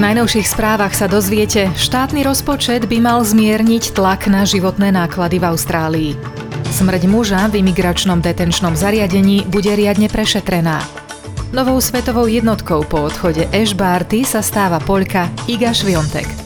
V najnovších správach sa dozviete, štátny rozpočet by mal zmierniť tlak na životné náklady v Austrálii. Smrť muža v imigračnom detenčnom zariadení bude riadne prešetrená. Novou svetovou jednotkou po odchode Ash Barty sa stáva Poľka Iga Šviontek.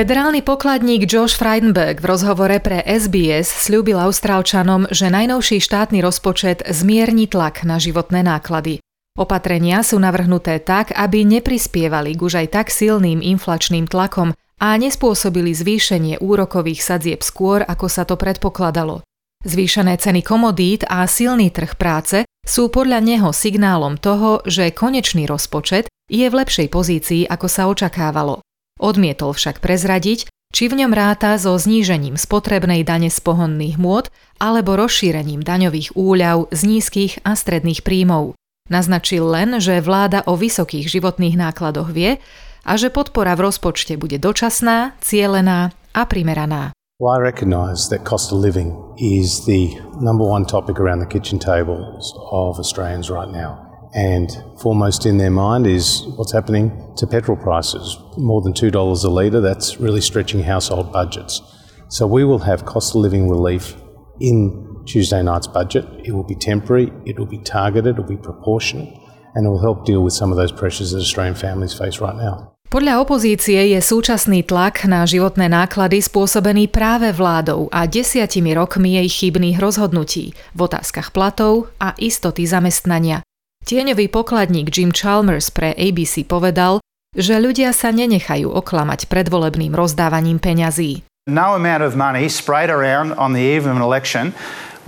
Federálny pokladník Josh Frydenberg v rozhovore pre SBS slúbil Austrálčanom, že najnovší štátny rozpočet zmierni tlak na životné náklady. Opatrenia sú navrhnuté tak, aby neprispievali k už aj tak silným inflačným tlakom a nespôsobili zvýšenie úrokových sadzieb skôr, ako sa to predpokladalo. Zvýšené ceny komodít a silný trh práce sú podľa neho signálom toho, že konečný rozpočet je v lepšej pozícii, ako sa očakávalo. Odmietol však prezradiť, či v ňom ráta so znížením spotrebnej dane z pohonných môd alebo rozšírením daňových úľav z nízkych a stredných príjmov. Naznačil len, že vláda o vysokých životných nákladoch vie a že podpora v rozpočte bude dočasná, cielená a primeraná. Well, I recognise that cost of living is the number one topic around the kitchen tables of Australians right now. And foremost in their mind is what's happening to petrol prices. More than $2 a litre, that's really stretching household budgets. So we will have cost of living relief in Tuesday night's budget. It will be temporary, it will be targeted, it will be proportionate, and it will help deal with some of those pressures that Australian families face right now. Podľa opozície je súčasný tlak na životné náklady spôsobený práve vládou a desiatimi rokmi jej chybných rozhodnutí v otázkach platov a istoty zamestnania. Tieňový pokladník Jim Chalmers pre ABC povedal, že ľudia sa nenechajú oklamať predvolebným rozdávaním peňazí. No amount of money sprayed around on the eve of an election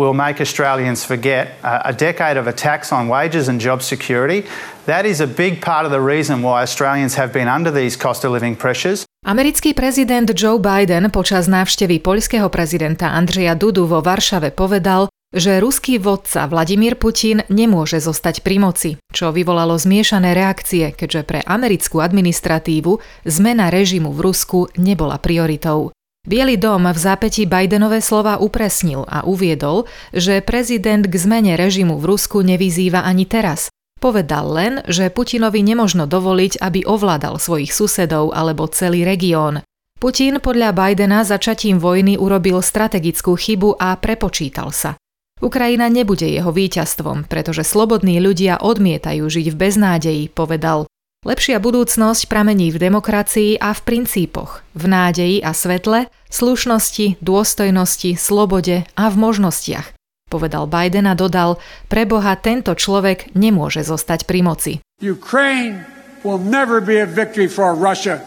will make Australians forget a decade of attacks on wages and job security. That is a big part of the reason why Australians have been under these cost of living pressures. Americký prezident Joe Biden počas návštevy poľského prezidenta Andreja Dudu vo Varšave povedal, že ruský vodca Vladimír Putin nemôže zostať pri moci, čo vyvolalo zmiešané reakcie, keďže pre americkú administratívu zmena režimu v Rusku nebola prioritou. Bielý dom v zápäti Bidenové slova upresnil a uviedol, že prezident k zmene režimu v Rusku nevyzýva ani teraz. Povedal len, že Putinovi nemožno dovoliť, aby ovládal svojich susedov alebo celý región. Putin podľa Bidena začatím vojny urobil strategickú chybu a prepočítal sa. Ukrajina nebude jeho víťazstvom, pretože slobodní ľudia odmietajú žiť v beznádeji, povedal. Lepšia budúcnosť pramení v demokracii a v princípoch, v nádeji a svetle, slušnosti, dôstojnosti, slobode a v možnostiach. Povedal Biden a dodal, pre Boha tento človek nemôže zostať pri moci. Ukraine will never be a victory for Russia,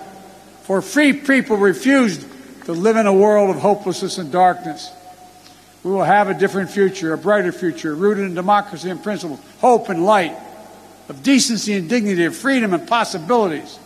for free people refused to live in a world of hopelessness and darkness. We will have a different future, a brighter future, rooted in democracy and principles, hope and light, of decency and dignity, of freedom and possibilities.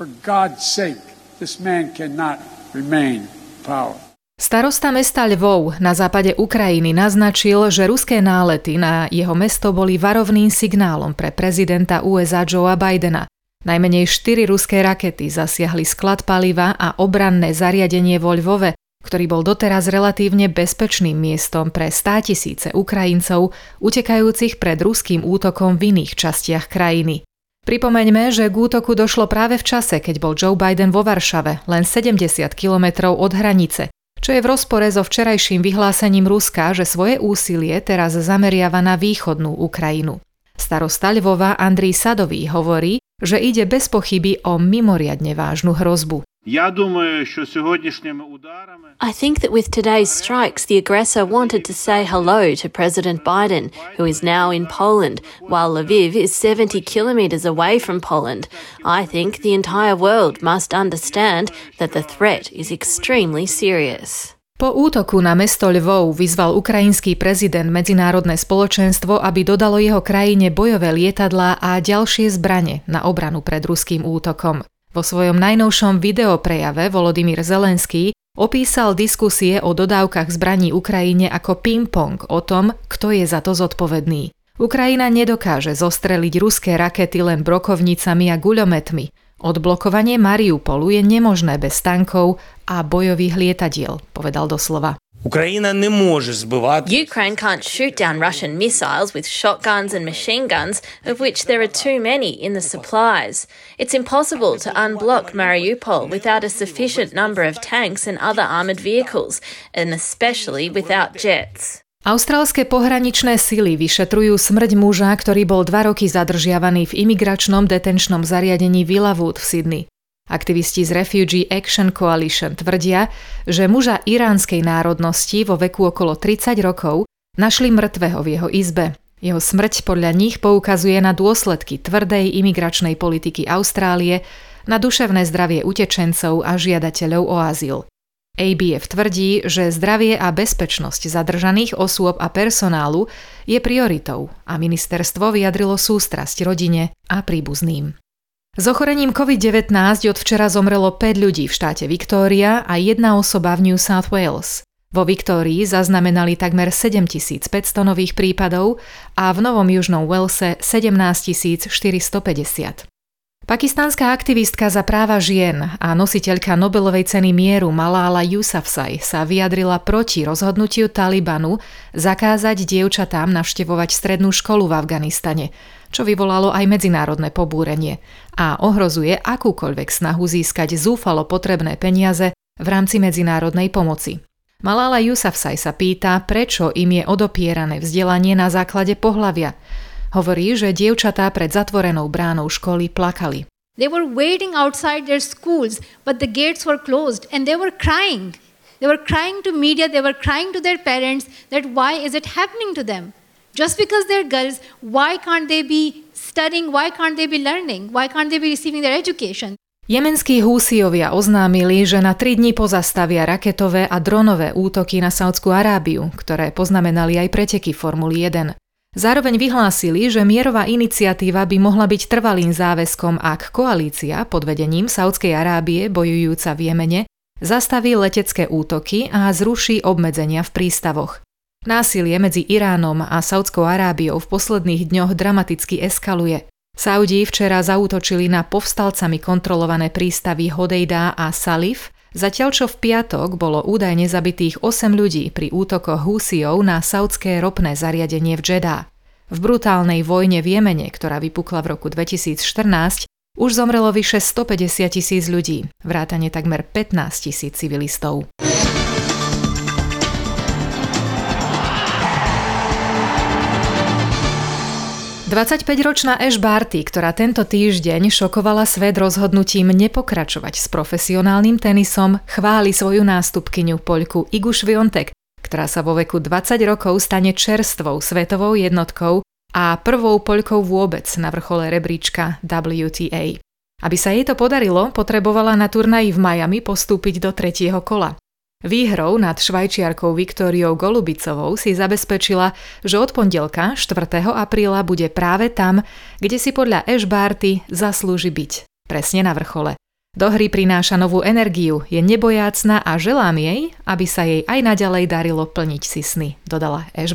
For God's sake, this man cannot remain in power. Starosta mesta Lvov na západe Ukrajiny naznačil, že ruské nálety na jeho mesto boli varovným signálom pre prezidenta USA Joea Bidena. Najmenej štyri ruské rakety zasiahli sklad paliva a obranné zariadenie vo Lvove, ktorý bol doteraz relatívne bezpečným miestom pre státisíce Ukrajincov utekajúcich pred ruským útokom v iných častiach krajiny. Pripomeňme, že k útoku došlo práve v čase, keď bol Joe Biden vo Varšave, len 70 kilometrov od hranice, čo je v rozpore so včerajším vyhlásením Ruska, že svoje úsilie teraz zameriava na východnú Ukrajinu. Starosta Lvova Andrii Sadový hovorí, že ide bez pochyby o mimoriadne vážnu hrozbu. I think that with today's strikes, the aggressor wanted to say hello to President Biden, who is now in Poland, while Lviv is 70 kilometres away from Poland. I think the entire world must understand that the threat is extremely serious. Po útoku na mesto Lvov vyzval ukrajinský prezident medzinárodné spoločenstvo, aby dodalo jeho krajine bojové lietadlá a ďalšie zbrane na obranu pred ruským útokom. Vo svojom najnovšom videoprejave Volodymyr Zelenský opísal diskusie o dodávkach zbraní Ukrajine ako ping-pong o tom, kto je za to zodpovedný. Ukrajina nedokáže zostreliť ruské rakety len brokovnicami a guľometmi. Odblokovanie Mariupolu je nemožné bez tankov a bojových lietadiel, povedal doslova. Ukraine can't shoot down Russian missiles with shotguns and machine guns, of which there are too many in the supplies. It's impossible to unblock Mariupol without a sufficient number of tanks and other armoured vehicles, and especially without jets. Austrálske pohraničné sily vyšetrujú smrť muža, ktorý bol dva roky zadržiavaný v imigračnom detenčnom zariadení Villawood v Sydney. Aktivisti z Refugee Action Coalition tvrdia, že muža iránskej národnosti vo veku okolo 30 rokov našli mŕtvého v jeho izbe. Jeho smrť podľa nich poukazuje na dôsledky tvrdej imigračnej politiky Austrálie, na duševné zdravie utečencov a žiadateľov o azyl. ABF tvrdí, že zdravie a bezpečnosť zadržaných osôb a personálu je prioritou a ministerstvo vyjadrilo sústrasť rodine a príbuzným. S ochorením COVID-19 od včera zomrelo 5 ľudí v štáte Victoria a jedna osoba v New South Wales. Vo Viktórii zaznamenali takmer 7500 nových prípadov a v Novom Južnom Walese 17 450. Pakistánska aktivistka za práva žien a nositeľka Nobelovej ceny mieru Malala Yousafzai sa vyjadrila proti rozhodnutiu Talibanu zakázať dievčatám navštevovať strednú školu v Afganistane, čo vyvolalo aj medzinárodné pobúrenie a ohrozuje akúkoľvek snahu získať zúfalo potrebné peniaze v rámci medzinárodnej pomoci. Malala Yousafzai sa pýta, prečo im je odopierané vzdelanie na základe pohlavia – Hovorí, že dievčatá pred zatvorenou bránou školy plakali. They were waiting outside their schools, but the gates were closed and they were crying. They were crying to media, they were crying to their parents that why is it happening to them? Just because they're girls, why can't they be studying? Why can't they be learning? Why can't they be receiving their education? Jemenskí húsiovia oznámili, že na tri dni pozastavia raketové a dronové útoky na Saudskú Arábiu, ktoré poznamenali aj preteky Formuly 1. Zároveň vyhlásili, že mierová iniciatíva by mohla byť trvalým záväzkom, ak koalícia pod vedením Saudskej Arábie bojujúca v Jemene zastaví letecké útoky a zruší obmedzenia v prístavoch. Násilie medzi Iránom a Saudskou Arábiou v posledných dňoch dramaticky eskaluje. Saudí včera zautočili na povstalcami kontrolované prístavy Hodejda a Salif – Zatiaľ čo v piatok bolo údajne zabitých 8 ľudí pri útokoch Húsiov na saudské ropné zariadenie v Džedá. V brutálnej vojne v Jemene, ktorá vypukla v roku 2014, už zomrelo vyše 150 tisíc ľudí, vrátane takmer 15 tisíc civilistov. 25-ročná Ash Barty, ktorá tento týždeň šokovala svet rozhodnutím nepokračovať s profesionálnym tenisom, chváli svoju nástupkyňu Poľku Igu Šviontek, ktorá sa vo veku 20 rokov stane čerstvou svetovou jednotkou a prvou Poľkou vôbec na vrchole rebríčka WTA. Aby sa jej to podarilo, potrebovala na turnaji v Miami postúpiť do tretieho kola. Výhrou nad švajčiarkou Viktóriou Golubicovou si zabezpečila, že od pondelka 4. apríla bude práve tam, kde si podľa Ash Barty zaslúži byť. Presne na vrchole. Do hry prináša novú energiu, je nebojácna a želám jej, aby sa jej aj naďalej darilo plniť si sny, dodala Ash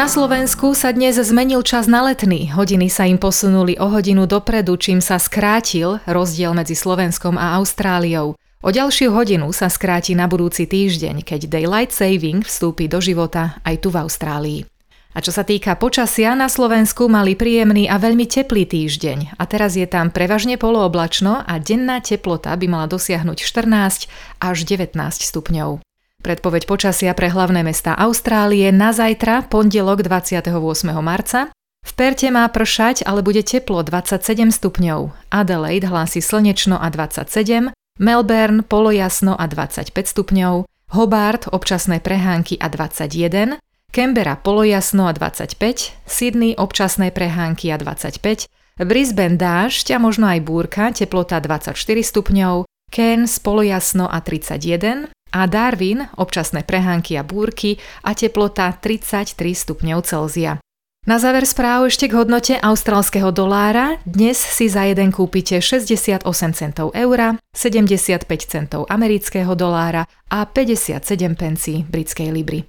Na Slovensku sa dnes zmenil čas na letný. Hodiny sa im posunuli o hodinu dopredu, čím sa skrátil rozdiel medzi Slovenskom a Austráliou. O ďalšiu hodinu sa skráti na budúci týždeň, keď Daylight Saving vstúpi do života aj tu v Austrálii. A čo sa týka počasia, na Slovensku mali príjemný a veľmi teplý týždeň a teraz je tam prevažne polooblačno a denná teplota by mala dosiahnuť 14 až 19 stupňov. Predpoveď počasia pre hlavné mesta Austrálie na zajtra, pondelok 28. marca. V Perte má pršať, ale bude teplo 27 stupňov. Adelaide hlási slnečno a 27, Melbourne polojasno a 25 stupňov, Hobart občasné prehánky a 21, Canberra polojasno a 25, Sydney občasné prehánky a 25 Brisbane dážď a možno aj búrka, teplota 24 stupňov, Cairns polojasno a 31 a Darwin občasné prehánky a búrky a teplota 33 stupňov Celzia. Na záver správ ešte k hodnote austrálskeho dolára. Dnes si za jeden kúpite 68 centov eura, 75 centov amerického dolára a 57 pencí britskej libry.